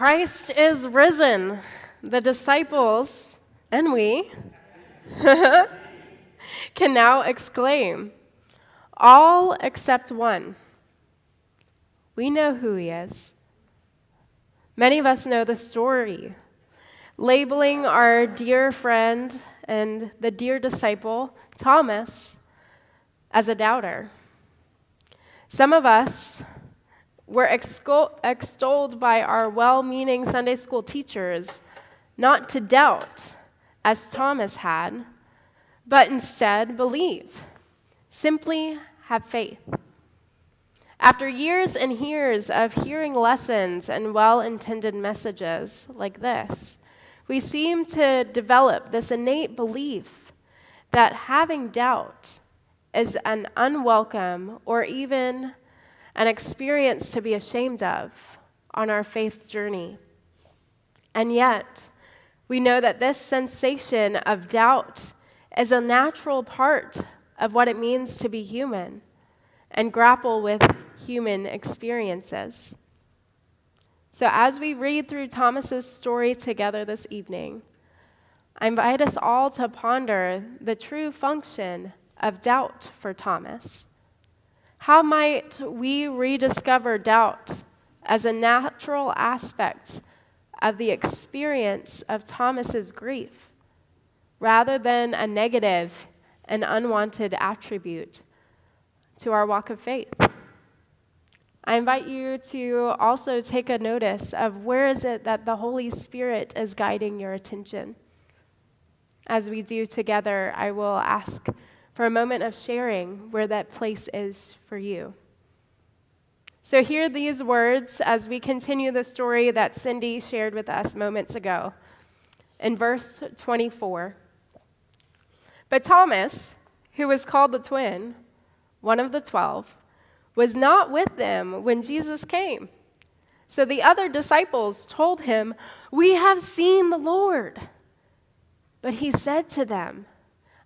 Christ is risen. The disciples and we can now exclaim, all except one. We know who he is. Many of us know the story, labeling our dear friend and the dear disciple, Thomas, as a doubter. Some of us were extolled by our well meaning Sunday school teachers not to doubt, as Thomas had, but instead believe. Simply have faith. After years and years of hearing lessons and well intended messages like this, we seem to develop this innate belief that having doubt is an unwelcome or even an experience to be ashamed of on our faith journey. And yet, we know that this sensation of doubt is a natural part of what it means to be human and grapple with human experiences. So, as we read through Thomas's story together this evening, I invite us all to ponder the true function of doubt for Thomas. How might we rediscover doubt as a natural aspect of the experience of Thomas's grief rather than a negative and unwanted attribute to our walk of faith? I invite you to also take a notice of where is it that the Holy Spirit is guiding your attention. As we do together, I will ask for a moment of sharing where that place is for you. So, hear these words as we continue the story that Cindy shared with us moments ago. In verse 24, but Thomas, who was called the twin, one of the twelve, was not with them when Jesus came. So the other disciples told him, We have seen the Lord. But he said to them,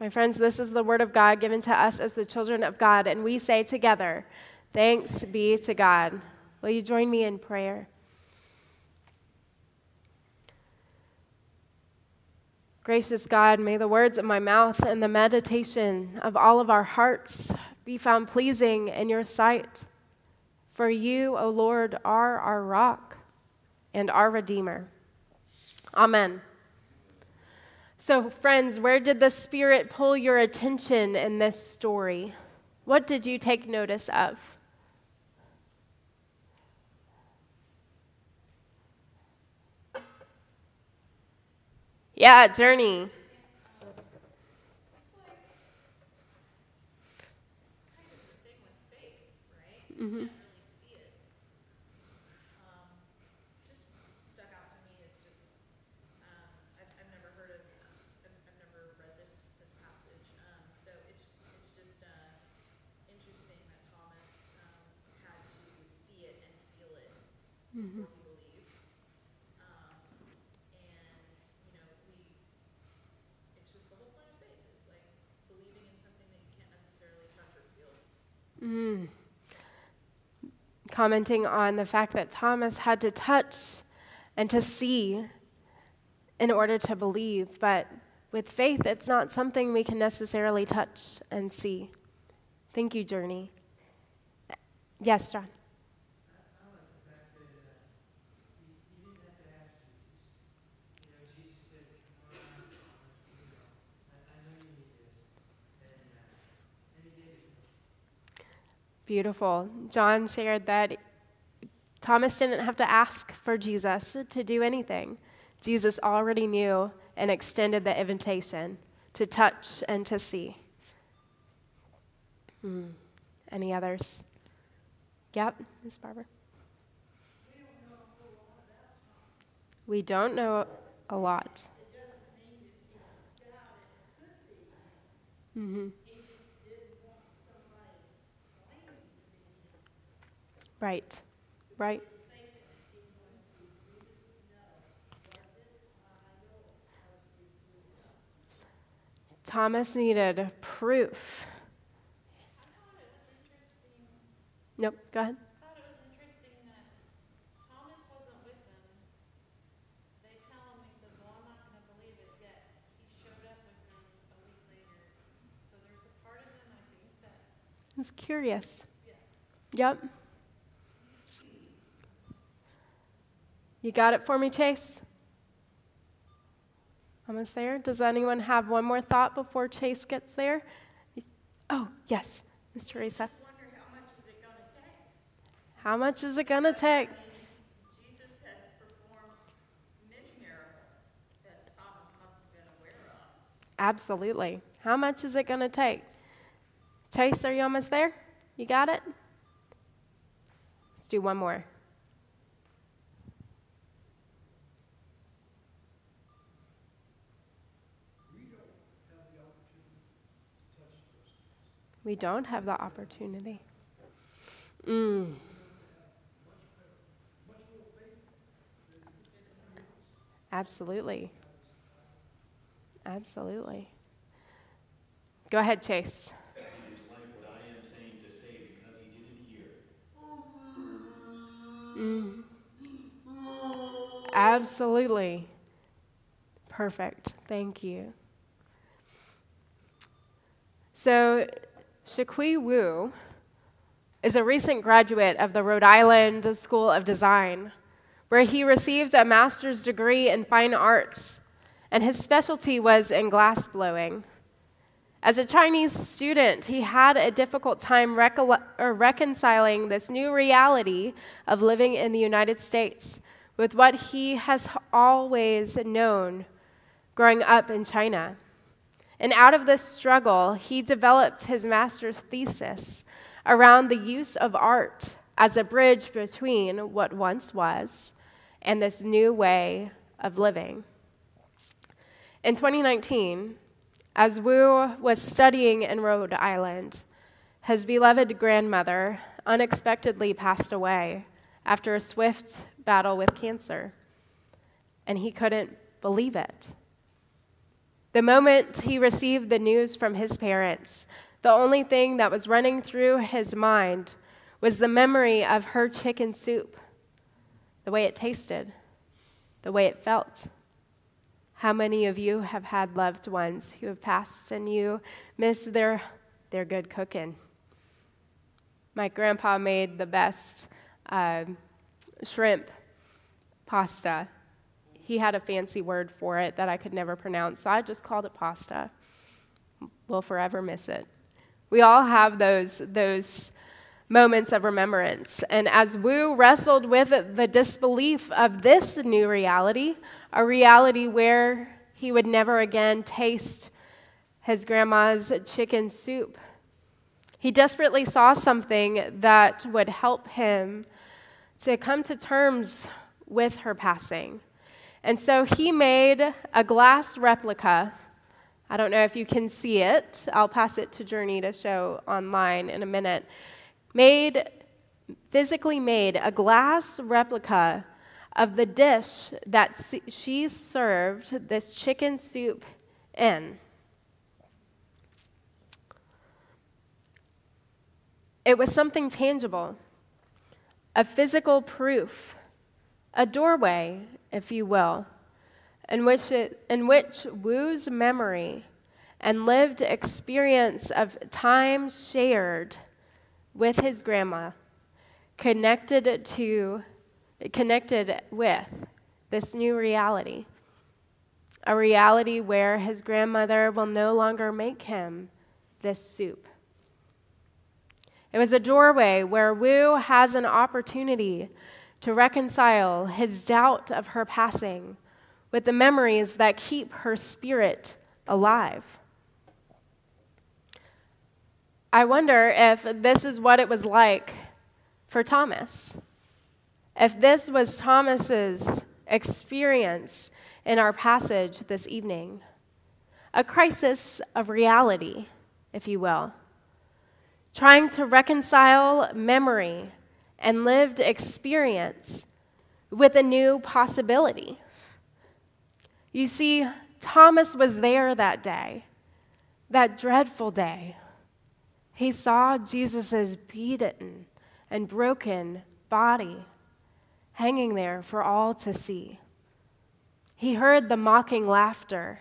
My friends, this is the word of God given to us as the children of God, and we say together, Thanks be to God. Will you join me in prayer? Gracious God, may the words of my mouth and the meditation of all of our hearts be found pleasing in your sight. For you, O Lord, are our rock and our Redeemer. Amen. So, friends, where did the Spirit pull your attention in this story? What did you take notice of? Yeah, journey. Mm-hmm. mm-hmm. what we believe. Um, and, you know, we, it's just the whole point of faith is like believing in something that you can't necessarily touch or feel. Mm. Commenting on the fact that Thomas had to touch and to see in order to believe, but with faith, it's not something we can necessarily touch and see. Thank you, Journey. Yes, John. Beautiful. John shared that Thomas didn't have to ask for Jesus to do anything. Jesus already knew and extended the invitation to touch and to see. Hmm. Any others? Yep, Ms. Barber. We don't know a lot. Mm-hmm. Right, right. Thomas needed proof. Nope, go ahead. I thought it was interesting that Thomas wasn't with them. They tell him, he says, well, I'm not gonna believe it yet. He showed up with them a week later. So there's a part of him, I think, that He's curious. Yep. You got it for me, Chase? Almost there. Does anyone have one more thought before Chase gets there? Oh, yes, Ms. Teresa. How much is it going to take? Jesus had performed many miracles that Thomas must have been aware of. Absolutely. How much is it going to take? Chase, are you almost there? You got it? Let's do one more. We don't have the opportunity. Mm. Absolutely. Absolutely. Go ahead, Chase. It is like what I am saying to say because he didn't hear. Mm. Absolutely. Perfect. Thank you. So, Shakui Wu is a recent graduate of the Rhode Island School of Design, where he received a master's degree in fine arts, and his specialty was in glass blowing. As a Chinese student, he had a difficult time reconciling this new reality of living in the United States with what he has always known growing up in China. And out of this struggle, he developed his master's thesis around the use of art as a bridge between what once was and this new way of living. In 2019, as Wu was studying in Rhode Island, his beloved grandmother unexpectedly passed away after a swift battle with cancer, and he couldn't believe it. The moment he received the news from his parents, the only thing that was running through his mind was the memory of her chicken soup, the way it tasted, the way it felt. How many of you have had loved ones who have passed and you miss their, their good cooking? My grandpa made the best uh, shrimp pasta he had a fancy word for it that I could never pronounce, so I just called it pasta. We'll forever miss it. We all have those, those moments of remembrance. And as Wu wrestled with the disbelief of this new reality, a reality where he would never again taste his grandma's chicken soup, he desperately saw something that would help him to come to terms with her passing. And so he made a glass replica. I don't know if you can see it. I'll pass it to Journey to show online in a minute. Made, physically made a glass replica of the dish that she served this chicken soup in. It was something tangible, a physical proof, a doorway if you will, in which, it, in which Wu's memory and lived experience of time shared with his grandma connected to connected with this new reality a reality where his grandmother will no longer make him this soup. It was a doorway where Wu has an opportunity to reconcile his doubt of her passing with the memories that keep her spirit alive. I wonder if this is what it was like for Thomas. If this was Thomas's experience in our passage this evening, a crisis of reality, if you will, trying to reconcile memory and lived experience with a new possibility. You see, Thomas was there that day, that dreadful day. He saw Jesus' beaten and broken body hanging there for all to see. He heard the mocking laughter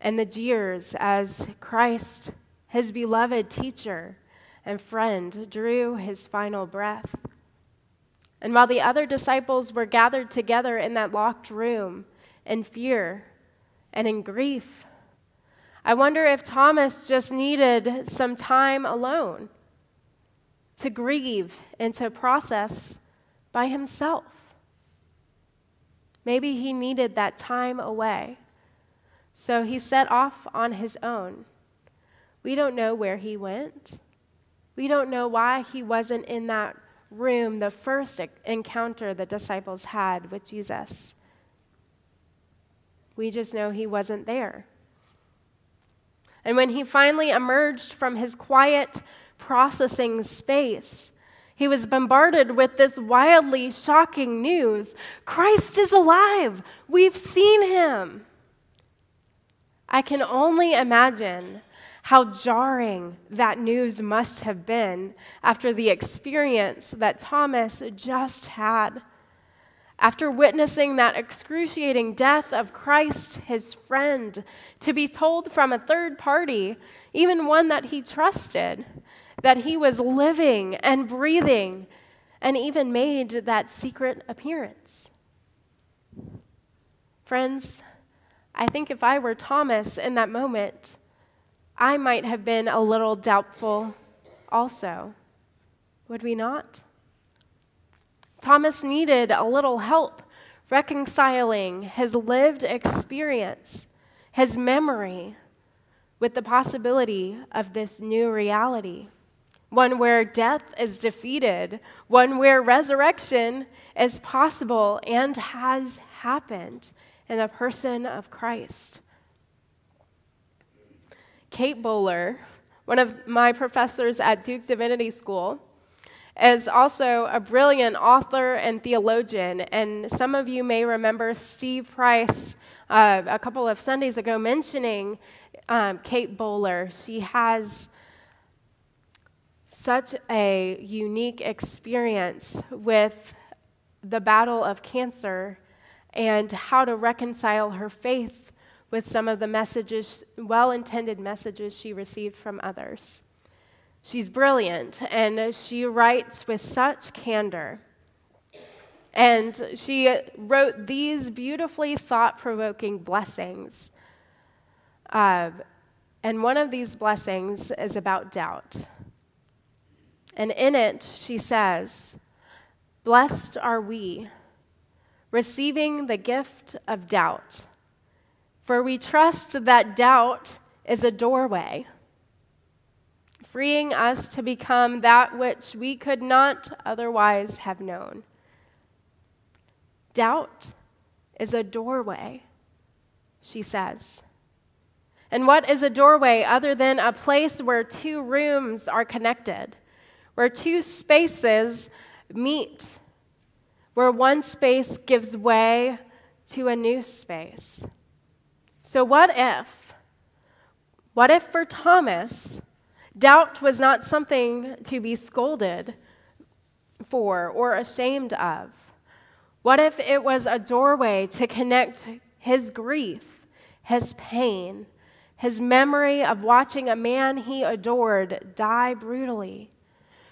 and the jeers as Christ, his beloved teacher and friend, drew his final breath. And while the other disciples were gathered together in that locked room in fear and in grief, I wonder if Thomas just needed some time alone to grieve and to process by himself. Maybe he needed that time away. So he set off on his own. We don't know where he went. We don't know why he wasn't in that room, the first encounter the disciples had with Jesus. We just know he wasn't there. And when he finally emerged from his quiet processing space, he was bombarded with this wildly shocking news Christ is alive! We've seen him! I can only imagine how jarring that news must have been after the experience that Thomas just had. After witnessing that excruciating death of Christ, his friend, to be told from a third party, even one that he trusted, that he was living and breathing, and even made that secret appearance. Friends, I think if I were Thomas in that moment, I might have been a little doubtful also. Would we not? Thomas needed a little help reconciling his lived experience, his memory, with the possibility of this new reality one where death is defeated, one where resurrection is possible and has happened in the person of Christ. Kate Bowler, one of my professors at Duke Divinity School, is also a brilliant author and theologian. And some of you may remember Steve Price uh, a couple of Sundays ago mentioning um, Kate Bowler. She has such a unique experience with the battle of cancer and how to reconcile her faith with some of the messages, well intended messages she received from others. She's brilliant and she writes with such candor. And she wrote these beautifully thought provoking blessings. Uh, and one of these blessings is about doubt. And in it, she says, Blessed are we, receiving the gift of doubt, for we trust that doubt is a doorway, freeing us to become that which we could not otherwise have known. Doubt is a doorway, she says. And what is a doorway other than a place where two rooms are connected? where two spaces meet, where one space gives way to a new space. So, what if? What if for Thomas, doubt was not something to be scolded for or ashamed of? What if it was a doorway to connect his grief, his pain, his memory of watching a man he adored die brutally?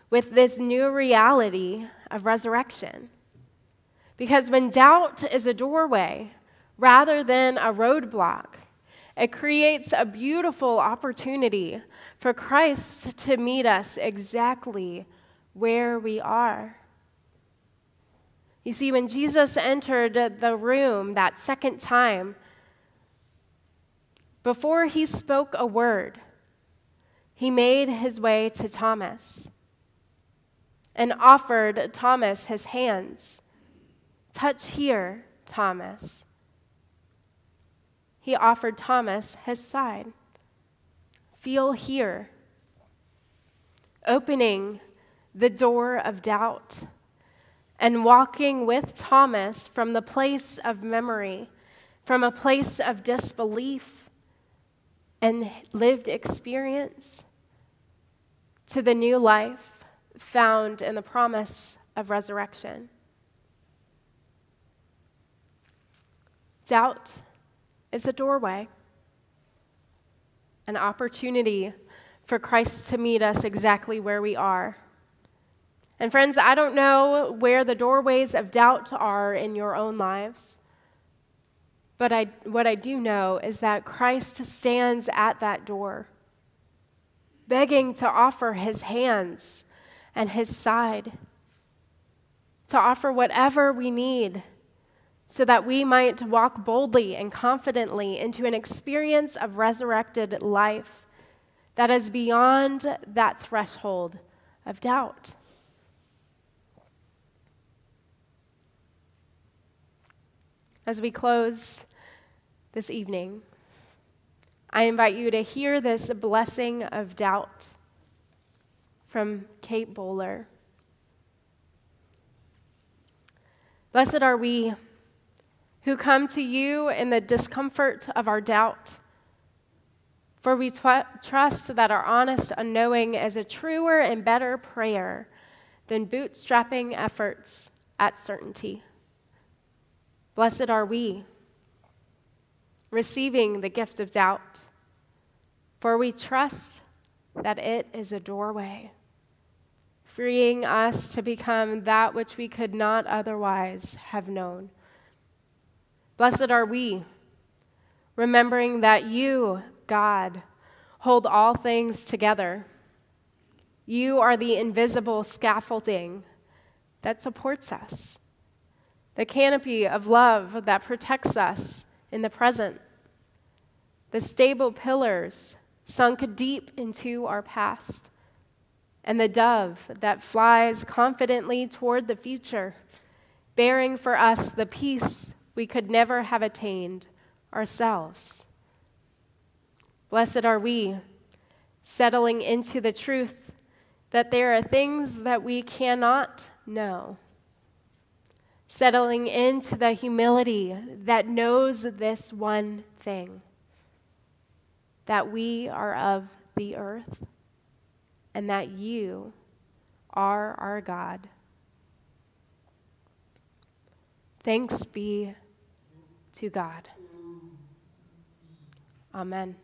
with this new reality of resurrection. Because when doubt is a doorway rather than a roadblock, It creates a beautiful opportunity for Christ to meet us exactly where we are. You see, when Jesus entered the room that second time, before he spoke a word, he made his way to Thomas and offered Thomas his hands. Touch here, Thomas. He offered Thomas his side. Feel here, opening the door of doubt and walking with Thomas from the place of memory, from a place of disbelief and lived experience to the new life found in the promise of resurrection. Doubt is a doorway, an opportunity for Christ to meet us exactly where we are. And friends, I don't know where the doorways of doubt are in your own lives. But I, what I do know is that Christ stands at that door, begging to offer his hands and his side, to offer whatever we need so that we might walk boldly and confidently into an experience of resurrected life that is beyond that threshold of doubt. As we close this evening, I invite you to hear this blessing of doubt from Kate Bowler. Blessed are we who come to you in the discomfort of our doubt. For we trust that our honest unknowing is a truer and better prayer than bootstrapping efforts at certainty. Blessed are we, receiving the gift of doubt, for we trust that it is a doorway, freeing us to become that which we could not otherwise have known. Blessed are we, remembering that you, God, hold all things together. You are the invisible scaffolding that supports us the canopy of love that protects us in the present, the stable pillars sunk deep into our past, and the dove that flies confidently toward the future, bearing for us the peace we could never have attained ourselves. Blessed are we, settling into the truth that there are things that we cannot know settling into the humility that knows this one thing that we are of the earth and that you are our God. Thanks be to God. Amen.